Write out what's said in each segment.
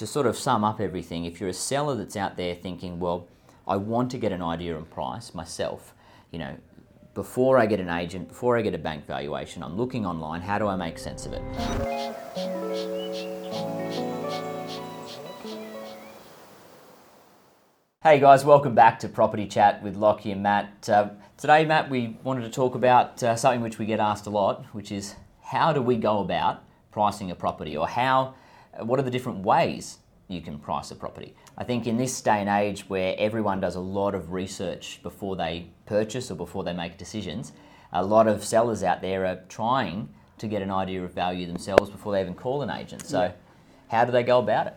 to sort of sum up everything, if you're a seller that's out there thinking, well, I want to get an idea on price myself, you know, before I get an agent, before I get a bank valuation, I'm looking online, how do I make sense of it? Hey guys, welcome back to Property Chat with Lockie and Matt. Uh, today, Matt, we wanted to talk about uh, something which we get asked a lot, which is how do we go about pricing a property, or how, what are the different ways you can price a property? I think in this day and age where everyone does a lot of research before they purchase or before they make decisions, a lot of sellers out there are trying to get an idea of value themselves before they even call an agent. So, yeah. how do they go about it?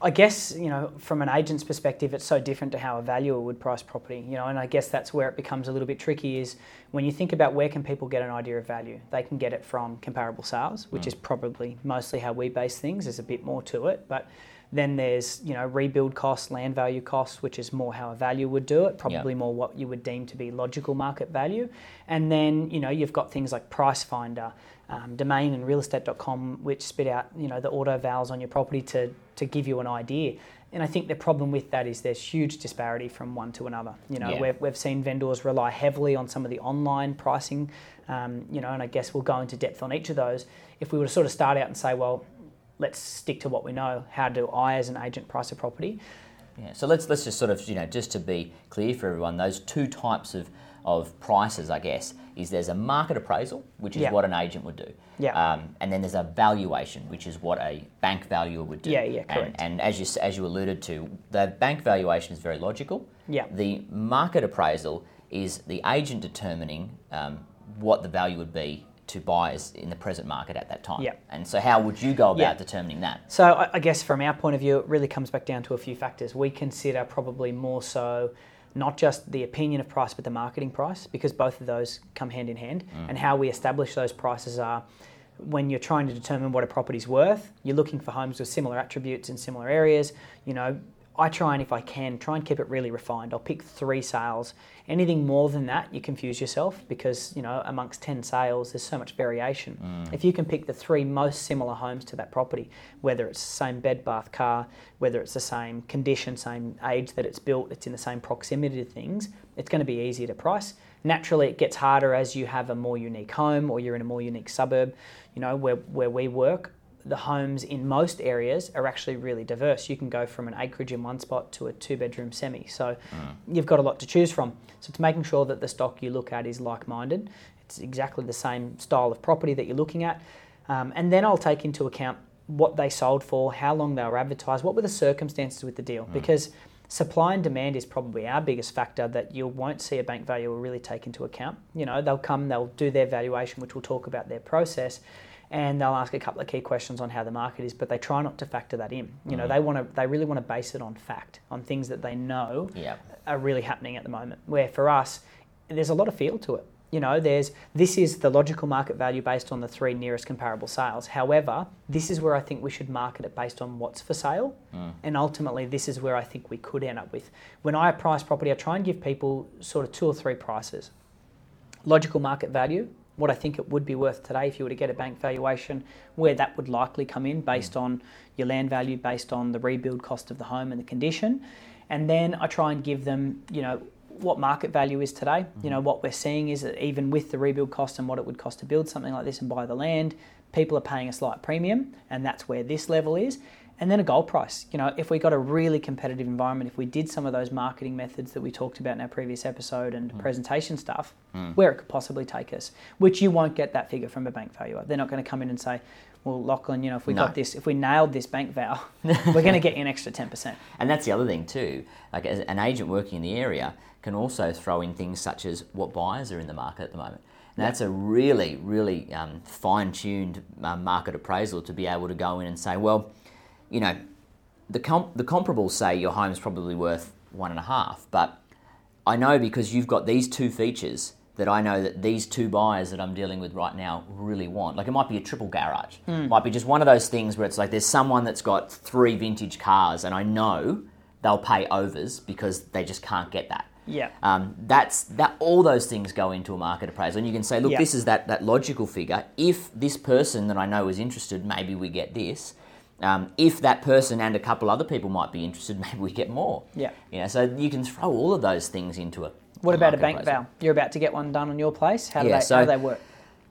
I guess you know from an agent's perspective, it's so different to how a valuer would price property. You know, and I guess that's where it becomes a little bit tricky. Is when you think about where can people get an idea of value, they can get it from comparable sales, which mm. is probably mostly how we base things. There's a bit more to it, but then there's you know rebuild costs, land value costs, which is more how a value would do it, probably more what you would deem to be logical market value. And then you know you've got things like price finder, um, domain and realestate.com, which spit out you know the auto vals on your property to to give you an idea. And I think the problem with that is there's huge disparity from one to another. You know, yeah. we've, we've seen vendors rely heavily on some of the online pricing, um, you know, and I guess we'll go into depth on each of those. If we were to sort of start out and say, well, let's stick to what we know. How do I, as an agent, price a property? Yeah. So let's let's just sort of you know just to be clear for everyone, those two types of of prices, I guess, is there's a market appraisal, which is yeah. what an agent would do. Yeah. Um, and then there's a valuation, which is what a bank valuer would do. Yeah, yeah, correct. And, and as you as you alluded to, the bank valuation is very logical. Yeah. The market appraisal is the agent determining um, what the value would be to buyers in the present market at that time. Yeah. And so, how would you go about yeah. determining that? So, I guess from our point of view, it really comes back down to a few factors. We consider probably more so not just the opinion of price, but the marketing price, because both of those come hand in hand. Mm. And how we establish those prices are when you're trying to determine what a property's worth, you're looking for homes with similar attributes in similar areas. You know, I try and if I can, try and keep it really refined. I'll pick three sales. Anything more than that, you confuse yourself because, you know, amongst 10 sales, there's so much variation. Mm. If you can pick the three most similar homes to that property, whether it's the same bed, bath, car, whether it's the same condition, same age that it's built, it's in the same proximity to things, it's going to be easier to price. Naturally, it gets harder as you have a more unique home or you're in a more unique suburb. You know, where, where we work, the homes in most areas are actually really diverse. You can go from an acreage in one spot to a two bedroom semi. So mm. you've got a lot to choose from. So it's making sure that the stock you look at is like minded. It's exactly the same style of property that you're looking at. Um, and then I'll take into account what they sold for, how long they were advertised, what were the circumstances with the deal. Mm. Because supply and demand is probably our biggest factor that you won't see a bank valuer really take into account. You know, they'll come, they'll do their valuation, which we'll talk about their process, and they'll ask a couple of key questions on how the market is, but they try not to factor that in. You know, mm. they want to, they really want to base it on fact, on things that they know yep. are really happening at the moment. Where for us, there's a lot of feel to it. You know, there's this is the logical market value based on the three nearest comparable sales. However, this is where I think we should market it based on what's for sale, mm. and ultimately this is where I think we could end up with. When I price property, I try and give people sort of two or three prices. Logical market value, what I think it would be worth today if you were to get a bank valuation, where that would likely come in based mm. on your land value, based on the rebuild cost of the home and the condition. And then I try and give them, you know, what market value is today. Mm-hmm. You know, what we're seeing is that even with the rebuild cost and what it would cost to build something like this and buy the land, people are paying a slight premium, and that's where this level is and then a gold price. You know, if we got a really competitive environment, if we did some of those marketing methods that we talked about in our previous episode and mm. presentation stuff, mm. where it could possibly take us, which you won't get that figure from a bank valuer. They're not going to come in and say, well, Lachlan, you know, if we no. got this, if we nailed this bank val, we're going to get you an extra 10%. And that's the other thing too. Like an agent working in the area can also throw in things such as what buyers are in the market at the moment. And that's a really, really um, fine-tuned uh, market appraisal to be able to go in and say, well, you know, the, comp- the comparables say your home is probably worth one and a half, but I know because you've got these two features that I know that these two buyers that I'm dealing with right now really want. Like it might be a triple garage. Mm. Might be just one of those things where it's like there's someone that's got three vintage cars and I know they'll pay overs because they just can't get that. Yeah. Um, that's that all those things go into a market appraisal. And you can say, look, this is that, that logical figure. If this person that I know is interested, maybe we get this um, if that person and a couple other people might be interested, maybe we get more. Yeah. You know, so you can throw all of those things into a. What about a bank appraisal. val? You're about to get one done on your place. How do, Yeah, they, so- how do they work?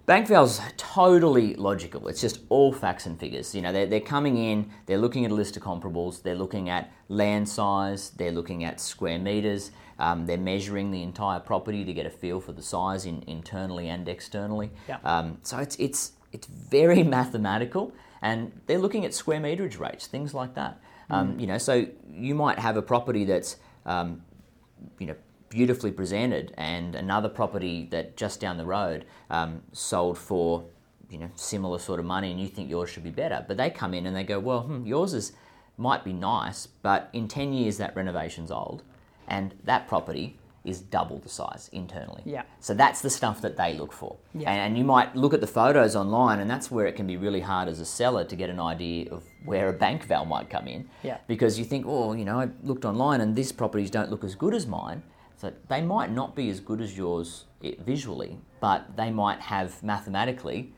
Bank val's totally logical. It's just all facts and figures. You know, they're, they're coming in, they're looking at a list of comparables, they're looking at land size, they're looking at square meters, um, they're measuring the entire property to get a feel for the size in, internally and externally. Yeah. Um, so it's, it's, it's very mathematical, and they're looking at square meterage rates, things like that. Um, You know, so you might have a property that's um, you know beautifully presented and another property that just down the road um, sold for you know similar sort of money and you think yours should be better but they come in and they go well hmm, yours is might be nice but in 10 years that renovation's old and that property is double the size internally Yeah. so that's the stuff that they look for Yeah. and, and you might look at the photos online and that's where it can be really hard as a seller to get an idea of where a bank val might come in Yeah. because you think, oh, you know, I looked online and these properties don't look as good as mine. So they might not be as good as yours eh, visually, but they might have mathematically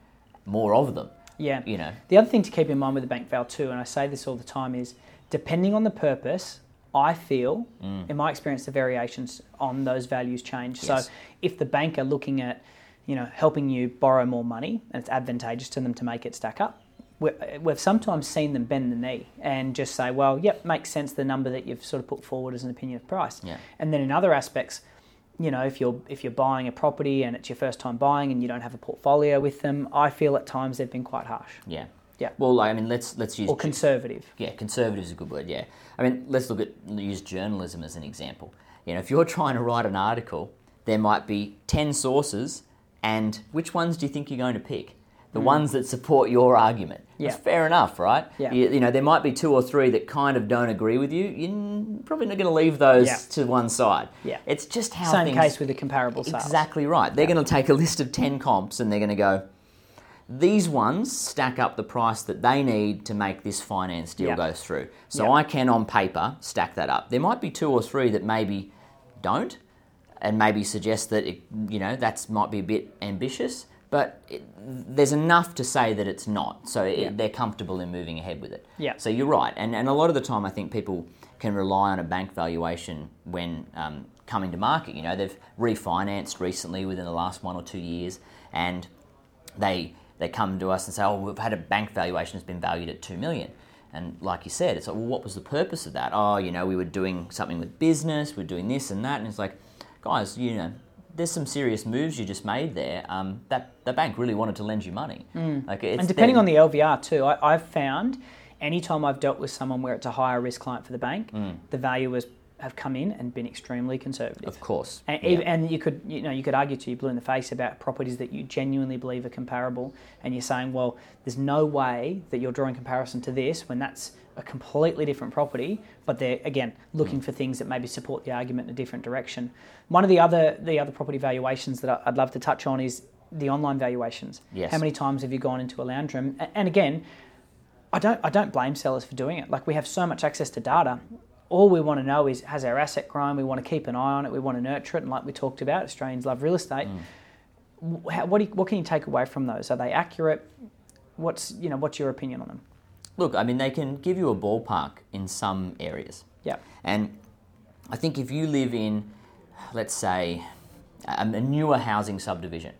more of them. Yeah. You know, The other thing to keep in mind with the bank val too, and I say this all the time, is depending on the purpose, I feel, Mm. in my experience, the variations on those values change. Yes. So if the bank are looking at, you know, helping you borrow more money and it's advantageous to them to make it stack up, we- we've sometimes seen them bend the knee and just say, well, yep, makes sense the number that you've sort of put forward as an opinion of price. Yeah. And then in other aspects, you know, if you're if you're buying a property and it's your first time buying and you don't have a portfolio with them, I feel at times they've been quite harsh yeah. Yeah. Well, like, I mean, let's let's use or conservative. Yeah, conservative is a good word. Yeah, I mean, let's look at use journalism as an example. You know, if you're trying to write an article, there might be ten sources, and which ones do you think you're going to pick? The ones that support your argument. Mm. Yeah. That's fair enough, right? Yeah. You, you know, there might be two or three that kind of don't agree with you. You're probably not going to leave those Yeah. to one side. Yeah. It's just how Same case with the comparable sales. Exactly right. They're going to take a list of 10 comps and they're going to go, these ones stack up the price that they need to make this finance deal Yeah. go through. So Yeah. I can, on paper, stack that up. There might be two or three that maybe don't and maybe suggest that, it, you know, that's might be a bit ambitious, but it, there's enough to say that it's not. So it, they're comfortable in moving ahead with it. Yeah. So you're right. And, and a lot of the time, I think people can rely on a bank valuation when um, coming to market. You know, they've refinanced recently within the last one or two years, and they they come to us and say, "Oh, we've had a bank valuation that's been valued at two million. And like you said, it's like, well, what was the purpose of that? Oh, you know, we were doing something with business, we're doing this and that, and it's like, guys, you know, there's some serious moves you just made there. Um, that the bank really wanted to lend you money. Like, it's And depending them- on the LVR too, I, I've found anytime I've dealt with someone where it's a higher risk client for the bank, the valuers have come in and been extremely conservative. of course, And, Yeah. and you could, you know, you could argue to you blue in the face about properties that you genuinely believe are comparable, and you're saying, well, there's no way that you're drawing comparison to this when that's a completely different property. But they're again looking mm. for things that maybe support the argument in a different direction. One of the other the other property valuations that I'd love to touch on is the online valuations. Yes. How many times have you gone into a lounge room? And again, I don't I don't blame sellers for doing it. Like we have so much access to data. All we want to know is has our asset grown? We want to keep an eye on it. We want to nurture it, and like we talked about, Australians love real estate. Mm. Wh- How, what do you, what can you take away from those? Are they accurate? What's you know what's your opinion on them? Look, I mean, they can give you a ballpark in some areas. Yeah, And I think if you live in, let's say, a newer housing subdivision,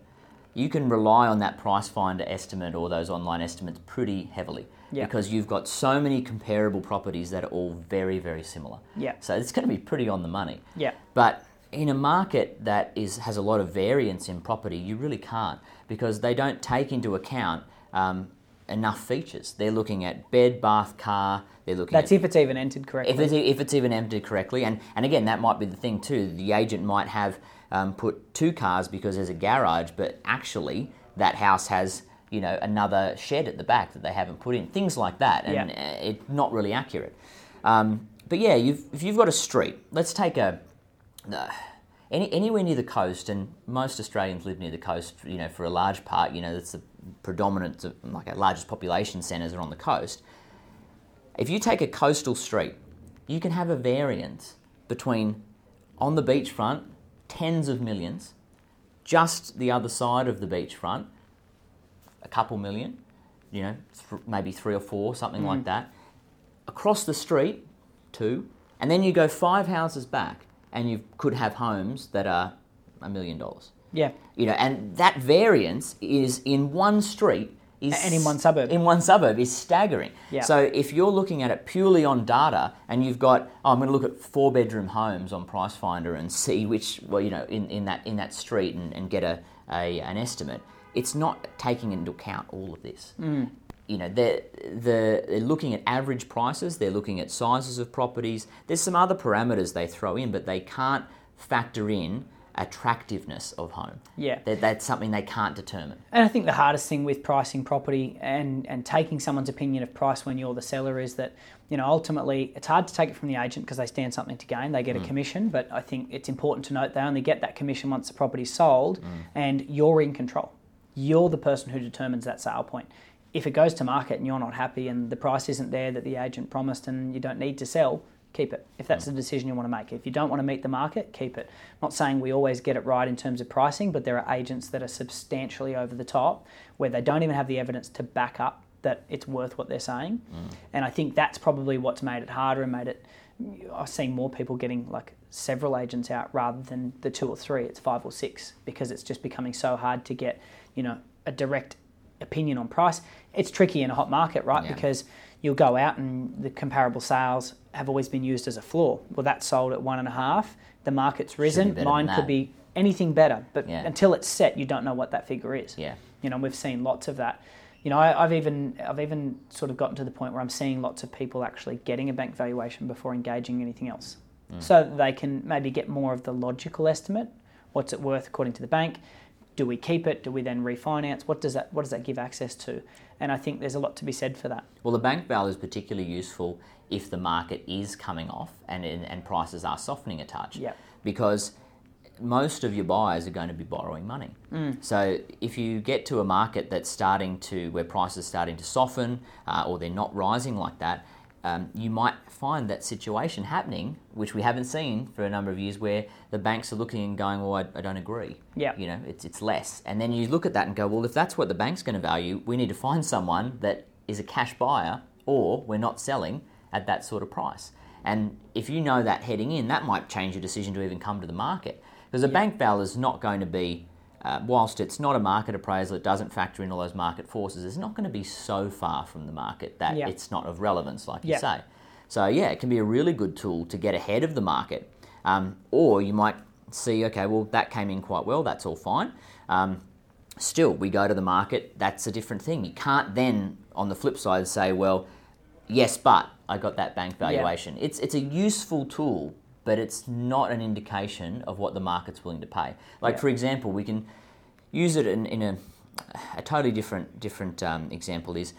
you can rely on that price finder estimate or those online estimates pretty heavily Yeah. because you've got so many comparable properties that are all very, very similar. Yeah. So it's going to be pretty on the money. yeah, But in a market that is has a lot of variance in property, you really can't because they don't take into account um, enough features. They're looking at bed, bath, car. They're looking that's at if it's even entered correctly. if it's, if it's even entered correctly, and, and again, that might be the thing too. The agent might have um, put two cars because there's a garage, but actually that house has you know another shed at the back that they haven't put in. Things like that, and Yeah. uh, it's not really accurate. Um, but yeah, you've, if you've got a street, let's take a uh, any, anywhere near the coast, and most Australians live near the coast. You know, for a large part, you know, that's the predominant, like our largest population centres are on the coast. If you take a coastal street, you can have a variance between on the beachfront, tens of millions, just the other side of the beachfront, a couple million, you know, th- maybe three or four, something like mm. that. Across the street, two, and then you go five houses back, and you could have homes that are a million dollars. Yeah. You know, and that variance is in one street. Is And in one suburb. In one suburb is staggering. Yeah. So if you're looking at it purely on data, and you've got, oh, I'm going to look at four bedroom homes on Price Finder and see which, well, you know, in, in that in that street and, and get a, a an estimate. It's not taking into account all of this. Mm. You know, they're, they're, they're looking at average prices, they're looking at sizes of properties. There's some other parameters they throw in, but they can't factor in attractiveness of home. Yeah. That, that's something they can't determine. And I think the hardest thing with pricing property and, and taking someone's opinion of price when you're the seller is that, you know, ultimately it's hard to take it from the agent because they stand something to gain. They get a commission, but I think it's important to note they only get that commission once the property's sold and you're in control. You're the person who determines that sale point. If it goes to market and you're not happy and the price isn't there that the agent promised and you don't need to sell, keep it. If that's mm. the decision you want to make. If you don't want to meet the market, keep it. I'm not saying we always get it right in terms of pricing, but there are agents that are substantially over the top where they don't even have the evidence to back up that it's worth what they're saying. Mm. And I think that's probably what's made it harder and made it I've seen more people getting like several agents out rather than the two or three. It's five or six because it's just becoming so hard to get, you know, a direct opinion on price. It's tricky in a hot market, right? Yeah. Because you'll go out and the comparable sales have always been used as a floor. Well, that's sold at one and a half. The market's risen. better Mine could be anything better, but Yeah. until it's set, you don't know what that figure is. Yeah. You know, we've seen lots of that. You know, I, I've even I've even sort of gotten to the point where I'm seeing lots of people actually getting a bank valuation before engaging anything else, so that they can maybe get more of the logical estimate. What's it worth according to the bank? Do we keep it? Do we then refinance? What does that What does that give access to? And I think there's a lot to be said for that. Well, the bank val is particularly useful if the market is coming off and, and prices are softening a touch. Yep. Because most of your buyers are going to be borrowing money. So if you get to a market that's starting to, where prices are starting to soften uh, or they're not rising like that, um, you might find that situation happening, which we haven't seen for a number of years, where the banks are looking and going, "Well, I, I don't agree. Yep. you know, it's it's less." And then you look at that and go, "Well, if that's what the bank's going to value, we need to find someone that is a cash buyer, or we're not selling at that sort of price." And if you know that heading in, that might change your decision to even come to the market. Because a bank val is not going to be, uh, whilst it's not a market appraisal, it doesn't factor in all those market forces, it's not going to be so far from the market that Yeah. it's not of relevance, like you say. So, yeah, it can be a really good tool to get ahead of the market. Um, or you might see, okay, well, that came in quite well, that's all fine. Um, still, we go to the market, that's a different thing. You can't then, on the flip side, say, well, yes, but I got that bank valuation. It's, it's a useful tool, but it's not an indication of what the market's willing to pay. Like, Yeah. for example, we can use it in, in a, a totally different, different um, example is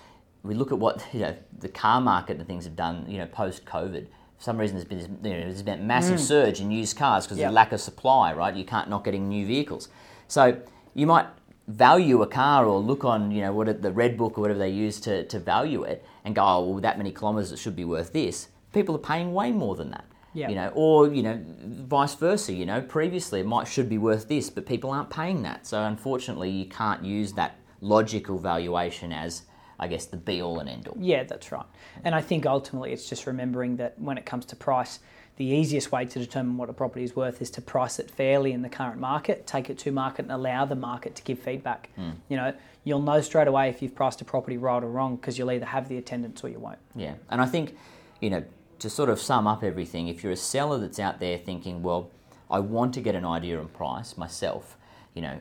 we look at what you know, the car market and things have done you know, post COVID. For some reason, there's been this, you know, there's been a massive mm. surge in used cars because Yep. of the lack of supply, right? You can't not getting new vehicles. So you might value a car or look on, you know, what it- the red book or whatever they use to, to value it and go, oh, well, that many kilometres it should be worth this. People are paying way more than that. Yeah. You know, or you know, vice versa. You know, previously it might should be worth this, but people aren't paying that. So unfortunately, you can't use that logical valuation as, I guess, the be all and end all. Yeah, that's right. And I think ultimately it's just remembering that when it comes to price, the easiest way to determine what a property is worth is to price it fairly in the current market, take it to market, and allow the market to give feedback. Hmm. You know, you'll know straight away if you've priced a property right or wrong because you'll either have the attendance or you won't. Yeah, and I think, you know, to sort of sum up everything, if you're a seller that's out there thinking, well, I want to get an idea on price myself, you know,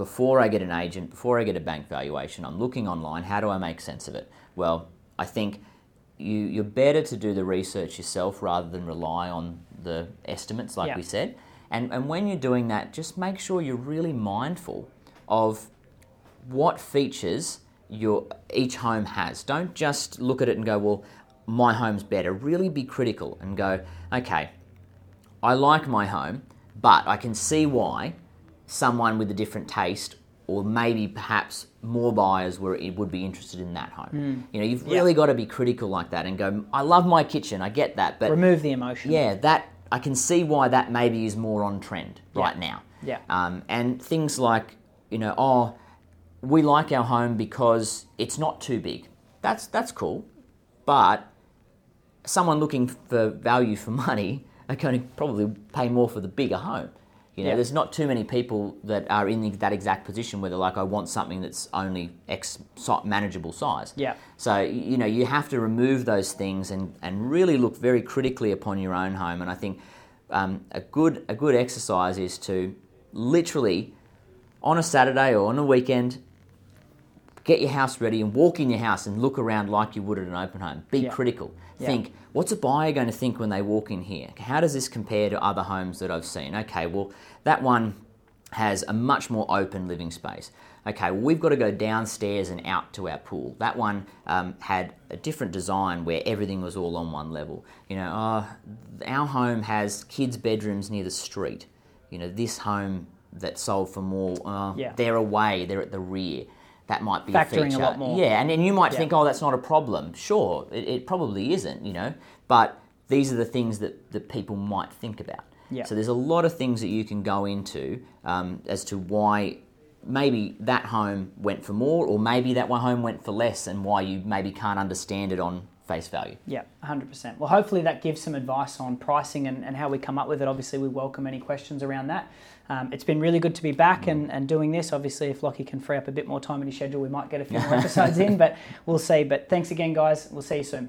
before I get an agent, before I get a bank valuation, I'm looking online, how do I make sense of it? Well, I think you, you're better to do the research yourself rather than rely on the estimates, like Yeah. we said. And, and when you're doing that, just make sure you're really mindful of what features your each home has. Don't just look at it and go, well, my home's better. Really be critical and go, okay, I like my home, but I can see why someone with a different taste or maybe perhaps more buyers were would be interested in that home. You know, you've Yeah. really got to be critical like that and go, I love my kitchen, I get that, but Remove the emotion. yeah, that I can see why that maybe is more on trend right now. Yeah. Um, and things like, you know, oh, we like our home because it's not too big. That's that's cool, but someone looking for value for money are going to probably pay more for the bigger home. You know, Yeah. there's not too many people that are in the, that exact position where they're like, I want something that's only X manageable size. Yeah. So you know, you have to remove those things and, and really look very critically upon your own home. And I think um, a good a good exercise is to literally on a Saturday or on a weekend get your house ready and walk in your house and look around like you would at an open home. Be Yeah. critical. Yeah. Think, what's a buyer going to think when they walk in here? How does this compare to other homes that I've seen? Okay, well, that one has a much more open living space. Okay, well, we've got to go downstairs and out to our pool. That one um, had a different design where everything was all on one level. You know, uh, our home has kids' bedrooms near the street. You know, this home that sold for more, uh, Yeah. they're away, they're at the rear. That might be Factoring a a feature. lot more. Yeah, and, and you might Yeah. think, oh, that's not a problem. Sure, it, it probably isn't, you know, but these are the things that, that people might think about. Yeah. So there's a lot of things that you can go into um, as to why maybe that home went for more, or maybe that one home went for less, and why you maybe can't understand it on face value. Yeah, 100%. Well, hopefully that gives some advice on pricing and, and how we come up with it. Obviously, we welcome any questions around that. Um, it's been really good to be back and, and doing this. Obviously, if Lockie can free up a bit more time in his schedule, we might get a few more episodes in, but we'll see. But thanks again, guys. We'll see you soon.